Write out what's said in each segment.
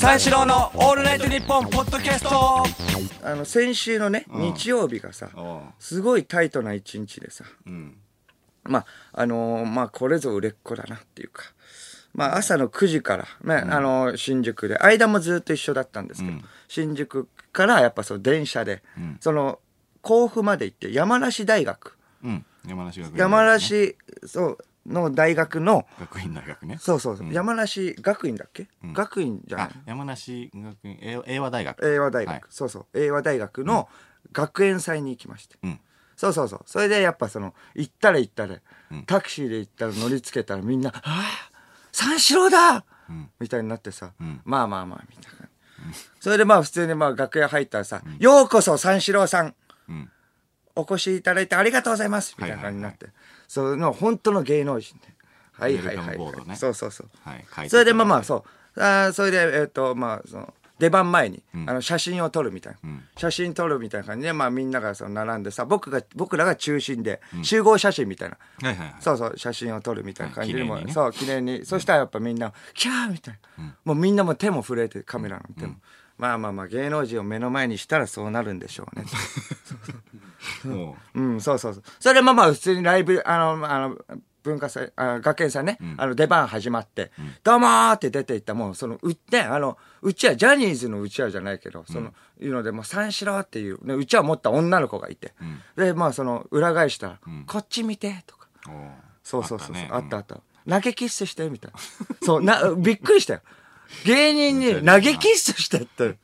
三四郎のオールナイトニッポンポッドキャスト。あの先週のね、日曜日がさすごいタイトな一日でさうん。まああのーまあこれぞ売れっ子だなっていうかまあ朝の9時から、ねあのー新宿で間もずっと一緒だったんですけど、うん。新宿からやっぱその電車で、ん。その甲府まで行って山梨大学。うん。山梨学院。山梨そうの大学の学院大学ね。そうそうそう、ん。山梨学院だっけ、ん。学院じゃない？あ山梨学院英英和大学。英和大学、はい。そうそう。英和大学の学園祭に行きまして、うん。そうそうそう。それでやっぱその行ったら行ったら、うん。タクシーで行ったら乗りつけたらみんな「ああ三四郎だ!うん」みたいになってさ、ん。まあまあまあみたいな、それでまあ普通にまあ楽屋入ったらさ「ようこそ三四郎さん。うん。お越しいただいてありがとうございます」みたいな感じになって、その本当の芸能人で。はいはいはい、はい。ドね。そうそうそう。はい。それでまあまあそう。あーそれでえっ、とまあその出番前に、ん。あの写真を撮るみたいな、ん。写真撮るみたいな感じでまあみんながその並んでさ僕が僕らが中心で集合写真みたいな、はいはいはい。そうそう写真を撮るみたいな感じでも、はい。そう記念に。そしたらやっぱみんな「キャー!」みたいな、もうみんなも手も震えてカメラの手も、まあまあまあ芸能人を目の前にしたらそうなるんでしょうね。も うん、そうそうそう。それもまあ普通にライブ、あの、あの、文化祭、あ学園祭ね、あの出番始まって、どうもーって出ていった、もうその、うって、あの、うちはジャニーズのうちわじゃないけど、その、いうので、もう三四郎っていう、ね、うちわ持った女の子がいて、で、まあその、裏返したら、こっち見て、とか。そうそうそうそう、ね。あったあった。投げキッスして、みたいな。そう、な、びっくりしたよ。芸人に投げキッスしてって。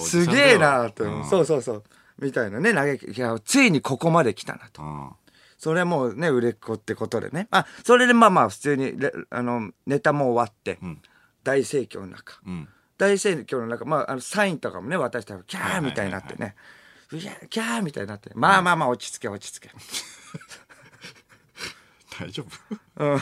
すげえなと、うん。そうそうそう。みたいなね、投げ、いや、ついにここまで来たなと。うんそれもね、売れっ子ってことでね。あ、それでまあまあ普通にレ、あの、ネタも終わって、ん大盛況の中。うん大盛況の中、まあ、あの、サインとかもね、渡したら、キャーみたいになってね。いやキャーみたいになって。まあまあまあ、落ち着け、落ち着け。大丈夫？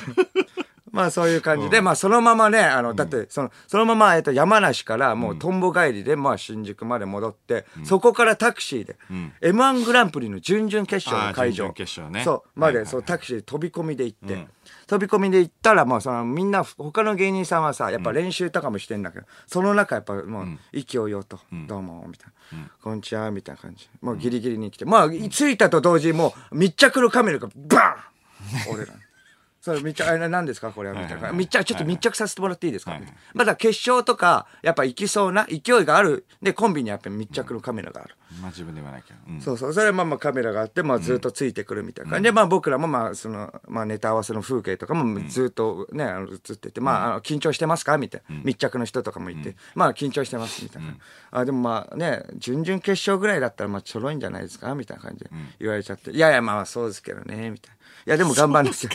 まあそういう感じで、まあそのままね、あの、だって、その、そのまま、えっと、山梨からもうトンボ帰りで、まあ新宿まで戻って、そこからタクシーで、M1 グランプリの準々決勝の会場。決勝ね。そう、まで、そう、タクシーで飛び込みで行って、飛び込みで行ったら、まあその、みんな、他の芸人さんはさ、やっぱ練習とかもしてんだけど、その中やっぱもう、意気揚々と、どうも、みたいな、こんにちは、みたいな感じ。もうギリギリに来て、まあ、着いたと同時にもう密着のカメラがバーン!俺らに。それ密着、あれ何ですか？これはみたいな。はいはいはい。密着、ちょっと密着させてもらっていいですか、まだ決勝とか、やっぱ行きそうな勢いがある。で、コンビにやっぱ密着のカメラがある。まあ自分で言わなきゃ。うん。そうそう。それはまあまあカメラがあって、まあずっとついてくるみたいな感じ。で、まあ僕らもまあその、まあネタ合わせの風景とかもずっとね、あの映ってて、まああの緊張してますか？みたいな。密着の人とかもいて、まあ緊張してますみたいな。あ、でもまあね、準々決勝ぐらいだったらまあちょろいんじゃないですか？みたいな感じで言われちゃって。いやいやまあそうですけどね、みたいな。いやでも頑張るんですよ。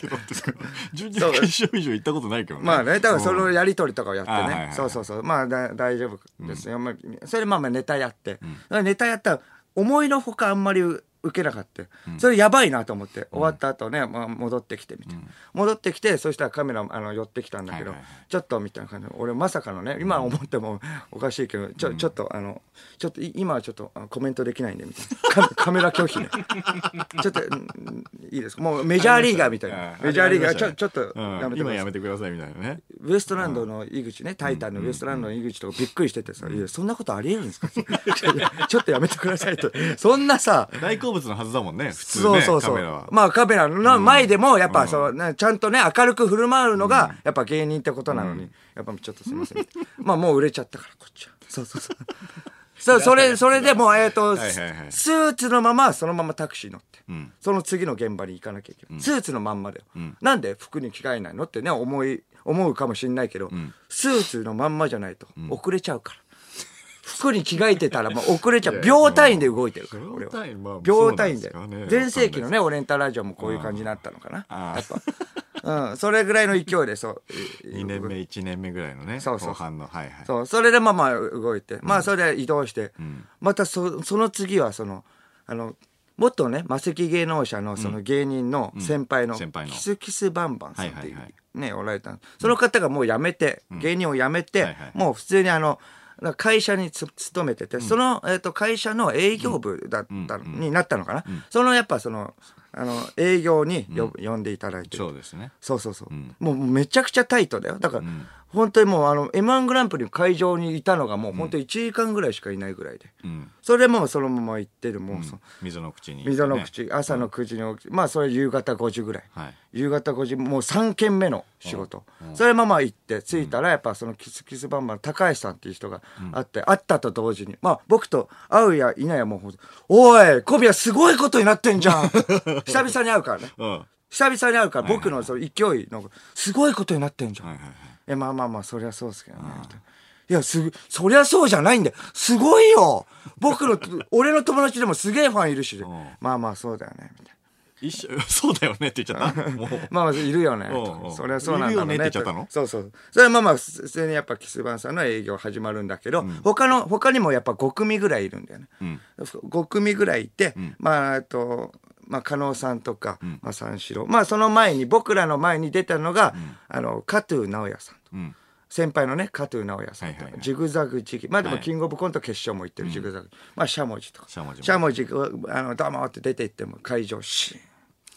準々決勝以上行ったことないけどねまあね、多分そのやりとりとかをやってねあはいはいは。いそうそうそう。まあだ大丈夫ですよ。まあそれでまあまあネタやって。ネタやったら思いのほかあんまり受けなかった。それやばいなと思って、終わった後ね、まあ、戻ってきてみたいな。戻ってきて、そしたらカメラあの寄ってきたんだけどちょっとみたいな感じ。で、俺まさかのね、今思ってもおかしいけど、ちょ、ちょっとあの、ちょっとい今はちょっとコメントできないんで、みたいな。カカメラ拒否ね。ちょっと、うんいいですか？もうメジャーリーガーみたいな。メジャーリーガー、ちょ、ちょっとうん。やめてください。今やめてくださいみたいなね。ウエストランドの井口ね、タイタンのウエストランドの井口とかびっくりしててさ、いや、そんなことありえるんですか？ちょっとやめてくださいと。そんなさ、大好物のはずだもんね普通ねそうそうそうカメラは。まあカメラの前でも、やっぱそう、ね、ちゃんとね、明るく振る舞うのが、やっぱ芸人ってことなのに、やっぱちょっとすいません。まあもう売れちゃったから、こっちは。そうそうそう。そう、それ、それでもう、えっと、スーツのまま、そのままタクシー乗って、んその次の現場に行かなきゃいけない。スーツのまんまだよ。なんで服に着替えないの？ってね、思い、思うかもしんないけど、スーツのまんまじゃないと、遅れちゃうから。服に着替えてたら もう遅れちゃう。秒単位で動いてるから、俺は。秒単位まあ。秒単位で。全盛期のね、オレンタラジオもこういう感じになったのかな。あやっぱ。うん、それぐらいの勢いで、そう。2年目1年目ぐらいのねそうそう。後半の。はいはい。そう、それでまあまあ動いて、まあそれで移動して、またそその次はその、あの、元ね、魔石芸能者のその芸人の先輩の、キスキスバンバンさんっていうね、おられたんその方がもう辞めて、芸人を辞めて、もう普通にあの、会社につ勤めてて、その、えっと会社の営業部だった、になったのかな、そのやっぱその、あの、営業によ、呼んでいただいて。そうですねそうそうそう。もうめちゃくちゃタイトだよ。だから、本当にもうあの M1 グランプリの会場にいたのがもう本当に1時間ぐらいしかいないぐらいで。うん。それもそのまま行ってる、もうそ、溝の口に。溝のね。口、朝の9時に起きて、まあそれ夕方5時ぐらい。はい。夕方5時、もう3軒目の仕事。それまま行って、着いたらやっぱそのキスキスバンバンの高橋さんっていう人があって、会ったと同時に、まあ僕と会うやいないやもうおい、小宮すごいことになってんじゃん 久々に会うからね。うん。久々に会うから僕のその勢いの、すごいことになってんじゃん。え、まあまあまあ、そりゃそうですけどね。いや、す、そりゃそうじゃないんだよ。すごいよ僕の、俺の友達でもすげえファンいるし。んまあまあ、そうだよね。みたい一緒、そうだよねって言っちゃった？まあまあ、いるよね。そりゃそうなんだろうね。って言っちゃったの？そうそう。それはまあまあ、普通にやっぱキスバンさんの営業始まるんだけど、他の、他にもやっぱ5組ぐらいいるんだよね。うん。5組ぐらいいて、まあ、あと、まあ、加納さんとか、まあ、三四郎。まあ、その前に、僕らの前に出たのが、あの、加藤直也さんと。うん。先輩のね、加藤直也さんとジグザグ時期。まあでも、はいキングオブコント決勝も行ってる、ジグザグ。まあ、しゃもじとか。しゃもじあの、どうもって出て行っても、会場、シ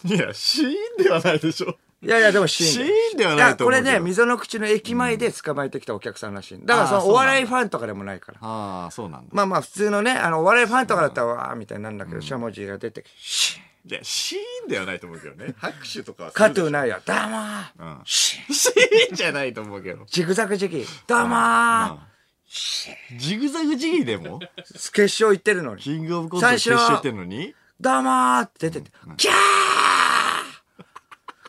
ーン。いや、シーンではないでしょ。いやいや、でもシーン。シーンではないと思うこれね、溝の口の駅前で捕まえてきたお客さんらしい。だから、その、お笑いファンとかでもないから。ああ、そうなんだ。まあまあ、普通のね、あの、お笑いファンとかだったら、わーみたいになるんだけど、しゃもじが出てきて、シーン。いや、シーンではないと思うけどね。拍手とかはす加るでしょ。藤直也、どうもー。うん。シーン。シーンじゃないと思うけど。ジグザグ時期、ど。うもー。ジグザグジギーでも？決勝行ってるのに。キングオブコント決勝してんのに？どうもーって出てて、キャー。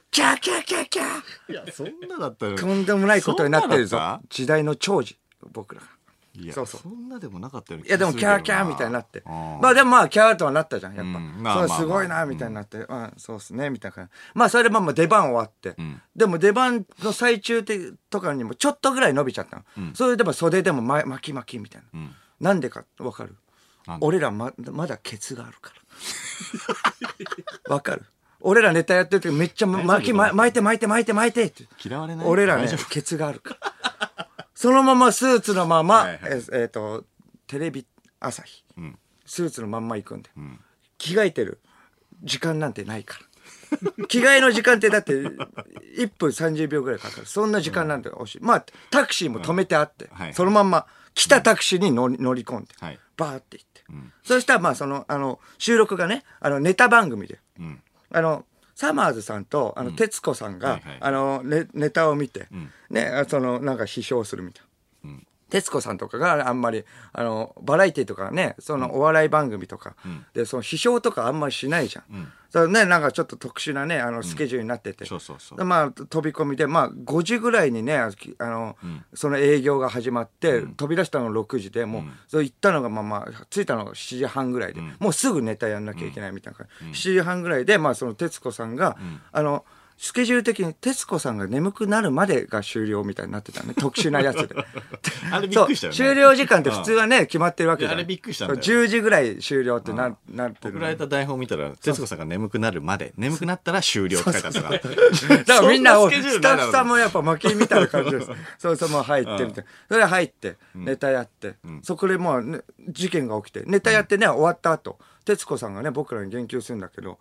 キャーキャーキャーキャー。いや、そんなだったら。とんでもないことになってるぞ。そんなだっ。時代の長寿、僕らが。いや、そそうそうんなでもなかったようないやでもキャーキャーみたいになって。うんまあでもまあキャーとはなったじゃん、やっうんぱ。そうまあまあすごいな、みたいになって。うん、そうっすね、みたいな。まあそれでまあまあ出番終わってん。でも出番の最中とかにもちょっとぐらい伸びちゃったの。それでも袖でもま巻き巻きみたいな。んなんでかわかる？俺らままだケツがあるから。わかる？俺らネタやってる時めっちゃ巻き、ま巻いて巻いて巻いて巻いてって。嫌われない？俺らねケツがあるから。そのままスーツのまま、はいはい。ええーと、テレビ朝日、ん。スーツのまんま行くんで、着替えてる。時間なんてないから。着替えの時間ってだって、1分30秒ぐらいかかる。そんな時間なんて惜しい。まあ、タクシーも止めてあって、はいはい。そのまんま、来たタクシーに乗り乗り込んで、はい。バーって行って。そしたら、まあ、その、あの、収録がね、あの、ネタ番組で、うん。あの、サマーズさんと、あの、徹子さんが、あの、ネネタを見て、ね、あその、なんか批評するみたいな。徹子さんとかがあんまり、あの、バラエティとかね、そのお笑い番組とか、で、その批評とかあんまりしないじゃん。それね、なんかちょっと特殊なね、あの、スケジュールになってて。まあ、飛び込みで、まあ、5時ぐらいにね、あの、その営業が始まって、飛び出したの6時で、もう、そう行ったのが、まあまあ、着いたのが7時半ぐらいで、もうすぐネタやんなきゃいけないみたいな感じ。7時半ぐらいで、まあ、その徹子さんが、あの、スケジュール的に徹子さんが眠くなるまでが終了みたいになってたね。特殊なやつで。あれびっくりしたよね。そう。終了時間って普通はね、決まってるわけじゃん。あれびっくりしたん。だよそう10時ぐらい終了ってな、なってる。の送られた台本見たら、徹子さんが眠くなるまで、眠くなったら終了って書いてあったから。だからみんなスタッフさんもやっぱ巻きみたいな感じです。そうそう、もう入ってみたいな。それで入って、ネタやって、そこでもう、ね、事件が起きて、ネタやってね、終わった後、徹子さんがね、僕らに言及するんだけど、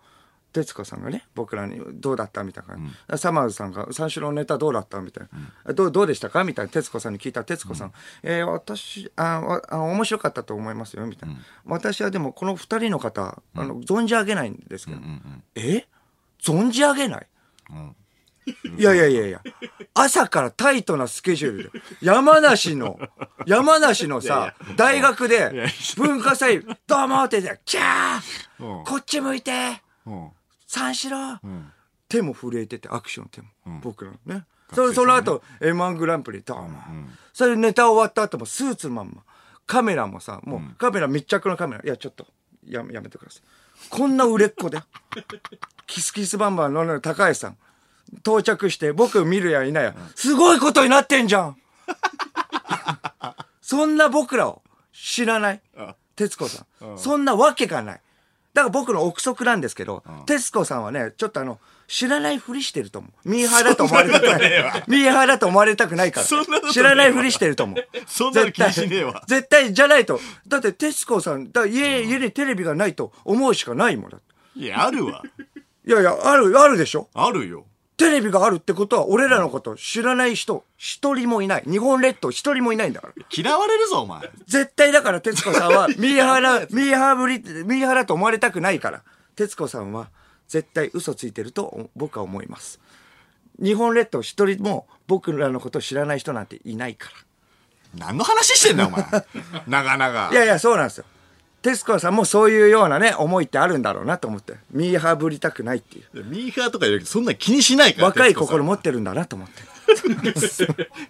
徹子さんがね、僕らにどうだったみたいな。感じ。サマーズさんが、三四郎のネタどうだったみたいな。どうどうでしたかみたいな。徹子さんに聞いたら徹子さん、えー私あわあ、面白かったと思いますよ、みたいな。私はでもこの二人の方、あの、存じ上げないんですけど、え？存じ上げない？いやいやいやいや、朝からタイトなスケジュールで、山梨の、山梨のさ、大学で、文化祭、どうもってキャー。うん。こっち向いて。うん。三四郎ん手も震えてて、アクション手も。僕らのね。そその後、M1 グランプリ、どうも。それでネタ終わった後もスーツまんま。カメラもさ、もうカメラ密着のカメラ。いや、ちょっと、ややめてください。こんな売れっ子で。キスキスバンバンの高橋さん。到着して、僕見るやいないや、すごいことになってんじゃん そんな僕らを知らない徹子さん。そんなわけがない。だから僕の憶測なんですけど、徹子さんはね、ちょっとあの、知らないふりしてると思う。ミーハーだと思われたくない。ミーハーだと思われたくないから知らないふりしてると思う。そんなの気にしねえわ絶対。絶対じゃないと。だって徹子さん、だ家、家にテレビがないと思うしかないもんだ。いや、あるわ。いやいや、ある、あるでしょあるよ。テレビがあるってことは俺らのこと知らない人一人もいない。日本列島一人もいないんだから。嫌われるぞ、お前。絶対だから徹子さんは ミーハーな、ミーハーぶり、ミーハーだと思われたくないから。徹子さんは絶対嘘ついてると僕は思います。日本列島一人も僕らのことを知らない人なんていないから。何の話してんだよ、お前。長々。いやいや、そうなんですよ。徹子さんもそういうようなね、思いってあるんだろうなと思って。ミーハーぶりたくないっていう。ミーハーとかよりそんな気にしないから。若い心持ってるんだなと思って。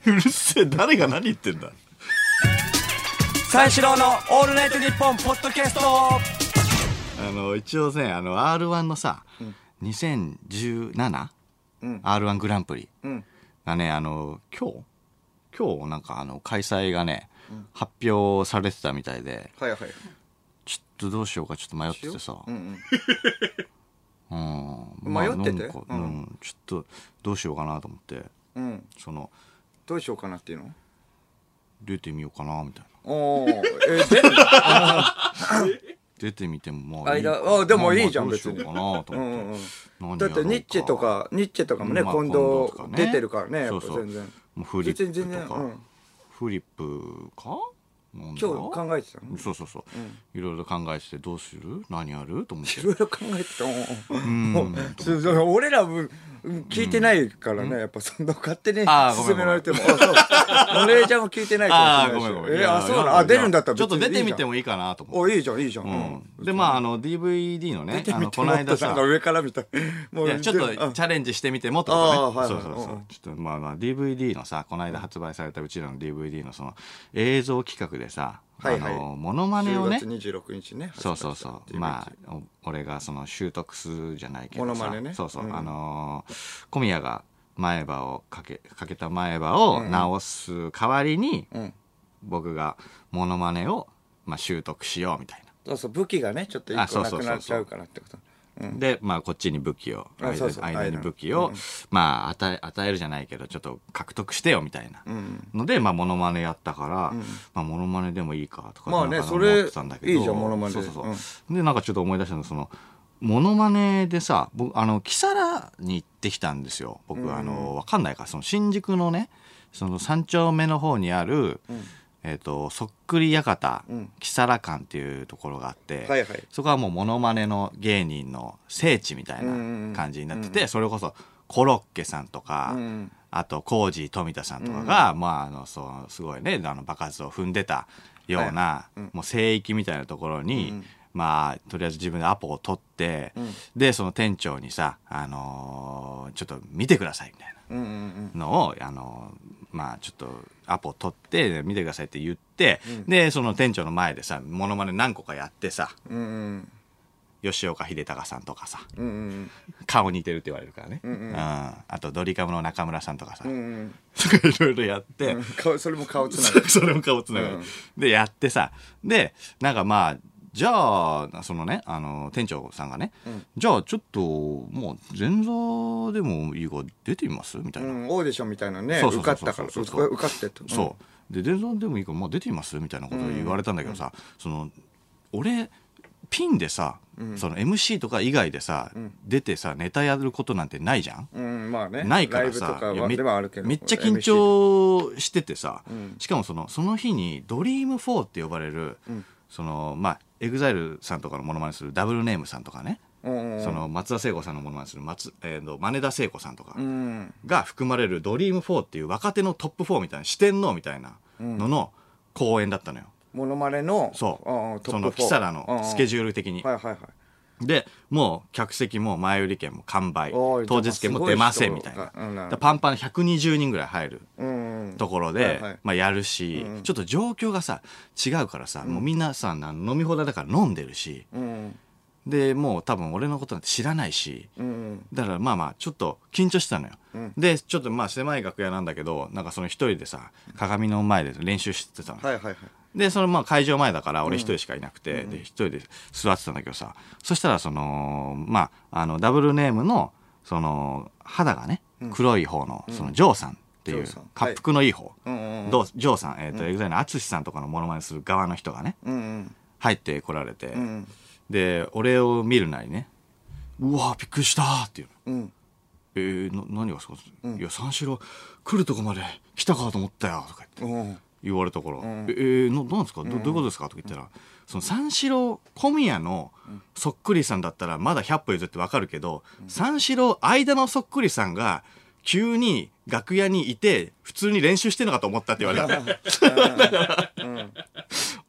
うるせえ、誰が何言ってんだ。三四郎のオールナイトニッポンポッドキャストあの、一応ね、あの、R1 のさ、2017?R1 うんグランプリうん。がね、あの、今日？今日なんかあの、開催がね、発表されてたみたいで、はいはい。ちょっとどうしようかちょっと迷っててさ。う。んうん。うん。迷ってて？まあなんかううん。ん。ちょっと、どうしようかなと思って、うん。その、どうしようかなっていうの？出てみようかな、みたいな。おー、えー、出る 出てみてもまあいい間あでもいいじゃんまあまあどうんう。んだってニッチェとか、ニッチェとかもね、まあ今度出てるからね、やっぱそうそう。全然。もうフリップとか、うん。フリップか？今日考えてたの？そうそうそう、いろいろ考えててどうする？何やる？と思って。いろいろ考えてた。うん。俺ら聞いてないからね、やっぱそんな勝手に勧められても。あ、そう。マネージャーも聞いてないかああ。ごめんごめん。え、あ、そうなの？あ、出るんだったらちょっと出てみても。もいいかなと思って。お、いいじゃん、いいじゃん。うん、でまああの DVD のねあのこの間さ。上から見た。もいやちょっとうん。チャレンジしてみてもとね。あーはいはい。そうそうそう。うんちょっとまあまあ DVD のさこの間発売されたうちらの DVD のその映像企画でさ、はいはい。あのモノマネをね。10月26日ね。そうそうそう。まあお俺がその習得するじゃないけどさ。モノマネね。そうそう、うん。あのー小宮が前歯をかけかけた前歯を直す代わりに、うん。僕がモノマネを、まあ、習得しようみたいそうそう、武器がね、ちょっと一個なくなっちゃうからってこと。な、でまあこっちに武器を間あそうそう。間に武器を、まあ与え与えるじゃないけどちょっと獲得してよみたいなうん。ので、まあ、モノマネやったから、まあ、モノマネでもいいかとかまあねそれ思ってたんだけどいいじゃんモノマネそうそうそう、でなんかちょっと思い出したのそのモノマネでさ僕あの木更津に行ってきたんですよ。僕、あのわかんないか。らその新宿のねその三丁目の方にある、えっ、とそっくり館、うん。木更館っていうところがあって、はいはい。そこはもうモノマネの芸人の聖地みたいな感じになってて、それこそコロッケさんとか、うんあとコージー富田さんとかが、まああのそうすごいねあの爆発を踏んでたような、もう聖域みたいなところに、まあとりあえず自分でアポを取って、でその店長にさ、あのーちょっと見てくださいみたいな。うんうんうん。のを、あの、まあちょっとアポ取って見てくださいって言って、で、その店長の前でさ、モノマネ何個かやってさ、うんうん。吉岡秀隆さんとかさ、うんうん顔似てるって言われるからね。んうん。あとドリカムの中村さんとかさ、うんいろいろやって、うん。顔それも顔つながる それも顔つながる、うん。で、やってさ、で、なんかまあ、じゃあ、そのね、あの、店長さんがね、じゃあちょっと、もう前座でもいいから出てみます？みたいな。うんオーディションみたいなね。そうそう受かったから。そうそう受かってとそう。で、電座でもいいから、まあ出てみます？みたいなことを言われたんだけどさ、その、俺、ピンでさ、その MC とか以外でさ、出てさ、ネタやることなんてないじゃん？うんまあね。ないからさめっちゃ緊張しててさ、んしかもそのその日に「ドリーム4って呼ばれる、そのまあ EXILE さんとかのモノマネするダブルネームさんとかね、うんうんその松田聖子さんのモノマネする松、えーと真田聖子さんとかうん。が含まれる「ドリーム4っていう若手のトップ4みたいな四天王みたいなのの公演だったのよ。モノマネのそう。その4キサラのスケジュール的に。はいはいはいでもう客席も前売り券も完売。当日券も出ませんみたいな。パンパン120人ぐらい入るうんうん。ところで、まあ、やるし、ちょっと状況がさ違うからさ、もうみんなさな飲み放題だから飲んでるし。うん。でもう多分俺のことなんて知らないし。うんうん。だからまあまあちょっと緊張してたのよ、うん。でちょっとまあ狭い楽屋なんだけどなんかその一人でさ鏡の前で練習してたの、はいはいはいでそのまあ会場前だから俺一人しかいなくて、で一人で座ってたんだけどさそしたらそのまああのダブルネームのその肌がね黒い方のそのジョーさんっていう恰幅のいい方、うんうんどうジョーさん、えっ、と、 EXILE の淳さんとかのモノマネする側の人がね、うんうん。入ってこられて、んで、俺を見るなりね、うわびっくりしたっていうの。うん。えー、な何がですか、いや、三四郎来るとこまで来たかと思ったよ、とか言って。うん言われたから「ええー、ななんですか？どどういうことですか?」とか言ったら、その三四郎小宮のそっくりさんだったらまだ100歩譲ってわかるけど、三四郎間のそっくりさんが急に楽屋にいて普通に練習してるのかと思ったって言われて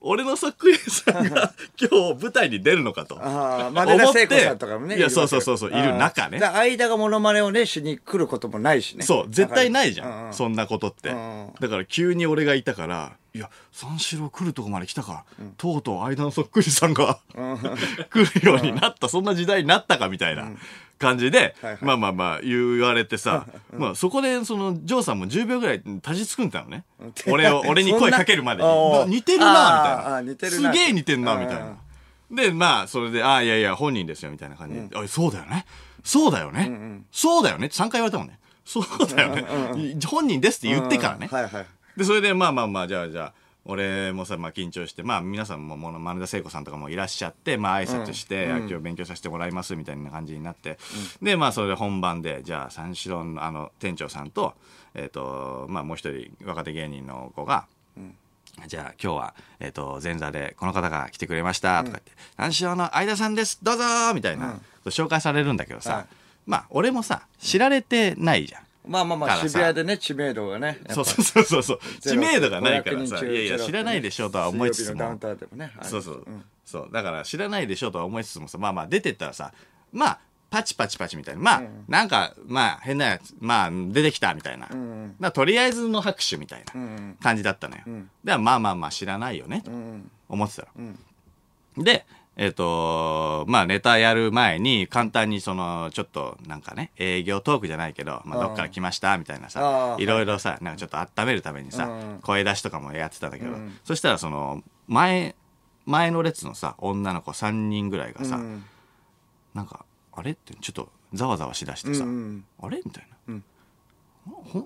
俺のそっくりさんが 今日舞台に出るのかと。ああ、マネ田聖子さんとかもね。いやそうそうそうそういる中ね間がモノマネをね、しに来ることもないしね。そう、絶対ないじゃん。そんなことって。うんだから急に俺がいたから、いや、三四郎来るとこまで来たか。とうとう間のそっくりさんが来るようになった、そんな時代になったかみたいな感じで、はいはいまあまあまあ言われてさ、まあそこでその、ジョーさんも10秒ぐらい立ちつくんだのね。俺を、俺に声かけるまでに。似てるな、みたいな。すげえ似てんな、みたいうんな。で、まあ、それで、ああ、いやいや、本人ですよ、みたいな感じで、あそうだよね。そうだよね。そうだよねって3回言われたもんね。そうだよね。本人ですって言ってからね。はいはい。で、それで、まあまあまあ、じゃあじゃあ、俺もさ、まあ緊張して、まあ皆さんも、もの、真田聖子さんとかもいらっしゃって、まあ挨拶して、あ今日勉強させてもらいます、みたいな感じになって、で、まあそれで本番で、じゃあ三四郎のあの、店長さんと、えっ、と、まあもう一人、若手芸人の子が、じゃあ今日は、えっ、と、前座でこの方が来てくれました、とか言って、三四郎の相田さんです、どうぞみたいな、紹介されるんだけどさ、はい。まあ俺もさ、知られてないじゃん。まあまあまあ、渋谷でね、知名度がね。そうそうそうそう知名度がないからさ、500人中いやいや、知らないでしょうとは思いつつも。そうそううん。そう。だから知らないでしょうとは思いつつもさ、まあまあ出てったらさ、まあ、パチパチパチみたいな。まあ、なんか、まあ変なやつ、まあ出てきたみたいな。だかんらとりあえずの拍手みたいなうん感じだったのよ。んで、まあまあまあ知らないよね、とうん。思ってたの。んで、えっ、と、まあネタやる前に簡単にその、ちょっとなんかね、営業トークじゃないけど、まあどっから来ました？みたいなあさー、い。ろいろさ、なんかちょっと温めるためにさ、うん。声出しとかもやってたんだけど、うん。そしたらその、前、前の列のさ、女の子3人ぐらいがさ、うん。なんか、あれってちょっとざわざわしだしてさ、うんあれ？みたいな。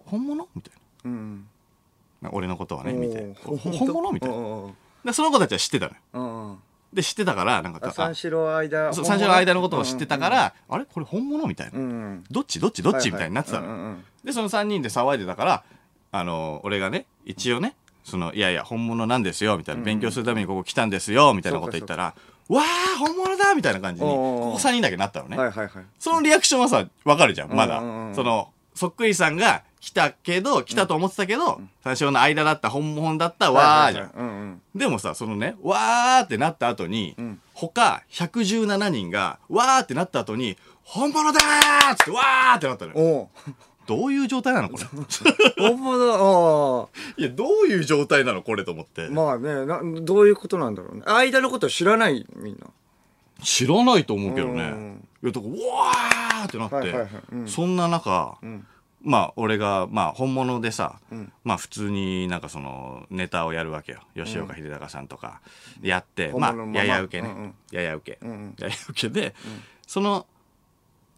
本物？みたいうん。な。俺のことはね、見て。本物？みたいな。その子たちは知ってたのよ。うんうん。で、知ってたから、なんか、あ三四郎間。そう最初の間のことを知ってたから、あれ？これ本物？みたいな。うんうん。どっち？どっち？どっち、みたいになってたの、うんうんうんで、その3人で騒いでたから、あの、俺がね、一応ね、その、いやいや、本物なんですよ、みたいな、勉強するためにここ来たんですよ、みたいなこと言ったら、わー、本物だみたいな感じに、ここ3人だけなったのね。はいはいはい。そのリアクションはさ、わかるじゃん、まだ。うんうんうんその、そっくりさんが来たけど、来たと思ってたけど、最初の間だった、本物だった、わーじゃん。うんうん。でもさ、そのね、わーってなった後に、ん他117人が、わーってなった後に、本物だーっつって、わーってなったのよ。おうどういう状態なのこれ？本物、いや、どういう状態なのこれと思って。まあねな、どういうことなんだろうね。間のこと知らないみんな。知らないと思うけどね。うん。いや、だから、うわーってなって、はいはいはい。うん。そんな中、ん。まあ、俺が、まあ、本物でさ、ん。まあ、普通になんかその、ネタをやるわけよ。吉岡秀隆さんとか、やって、まあ、やや受けね。うんうん。やや受け。うんうん。やや受けで、その、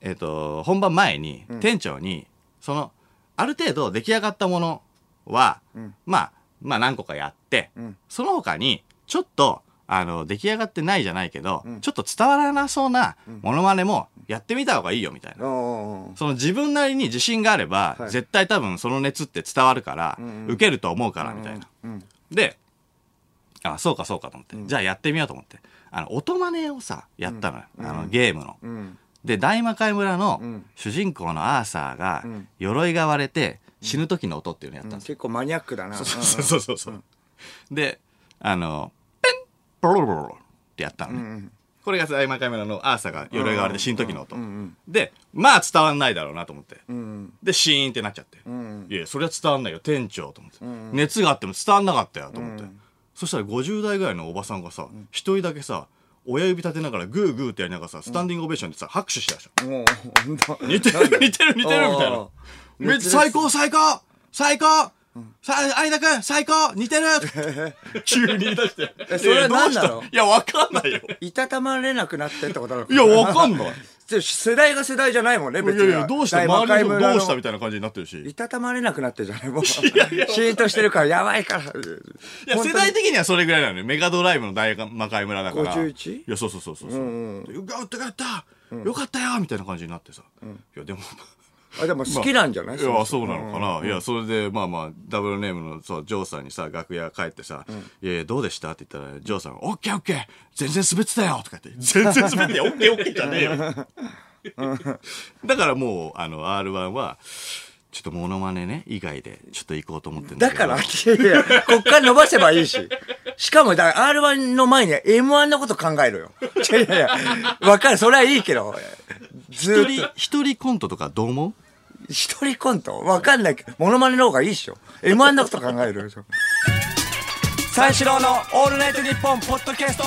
えっ、と、本番前に、店長に、その、ある程度出来上がったものは、ん。まあ、まあ何個かやって、ん。その他に、ちょっと、あの、出来上がってないじゃないけど、ちょっと伝わらなそうなモノマネもやってみた方がいいよ、みたいな。おうその自分なりに自信があれば、はい絶対多分その熱って伝わるから、んうん受けると思うから、みたいな。うん。で、あ、そうかそうかと思って、じゃあやってみようと思って。あの、音真似をさ、やったのよ。あの、ゲームの。うん。で、大魔界村のん主人公のアーサーがん、鎧が割れて死ぬ時の音っていうのやったんですよ。結構マニアックだな。そうそうそうそう。で、あの、ペンポロロロってやったのね。んこれが大魔界村のアーサが鎧が割れて死ぬ時の音うんうん。で、まあ伝わんないだろうなと思って。うん。で、シーンってなっちゃって。うん。いや、それは伝わんないよ、店長と思って。熱があっても伝わんなかったよ、と思って。そしたら50代ぐらいのおばさんがさ、一人だけさ、親指立てながらグーグーってやりながらさ、スタンディングオベーションでさ、拍手してたでしょ。もう、ほん。似てる似てる似てるみたいな。めっちゃ最高最高最高さあ、相田くん最高似てる 急に言い出して。えそれは何なのいやどうした？いや、わかんないよ。いたたまれなくなってってことなのいや、わかんない。い世代が世代じゃないもんね、別に。やいや、どうした？大魔周りの界村どうした？みたいな感じになってるし。いたたまれなくなってるじゃない？もう。シーンとしてるから、やばいから。や、世代的にはそれぐらいなのよ。メガドライブの大魔界村だから。51いや、そうそうそうそう。ううんでうわ、やったやったよかったよみたいな感じになってさ。いや、でも、あでも好きなんじゃない、いや、そうなのかな。いや、それで、まあまあ、ダブルネームの、そう、ジョーさんにさ、楽屋帰ってさ、いやいや、どうでした？って言ったら、ジョーさんが、オッケーオッケー全然滑ってたよとか言って、全然滑ってたよオッケーオッケーじゃねえよ。だからもう、あの、R1 は、ちょっとモノマネね、以外で、ちょっと行こうと思ってるんだけど。だから、いやいや、こっから伸ばせばいいし。しかも、だから R1 の前に M1 のこと考えろよ。いやいや、わかる、それはいいけど。ず一人、一人コントとかどう思う？と、一人コント？わかんないけど、モノマネの方がいいっしょ。M1 のこと考えるよ。三四郎のオールナイトニッポンポッドキャスト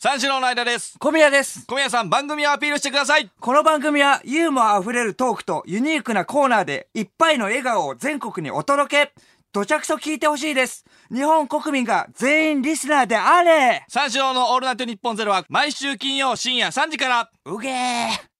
三四郎の間です。小宮です。小宮さん、番組をアピールしてください。この番組はユーモア溢れるトークとユニークなコーナーでいっぱいの笑顔を全国にお届け。どちゃくそ聞いてほしいです。日本国民が全員リスナーであれ。三四郎のオールナイトニッポンゼロは、毎週金曜深夜3時から、うげー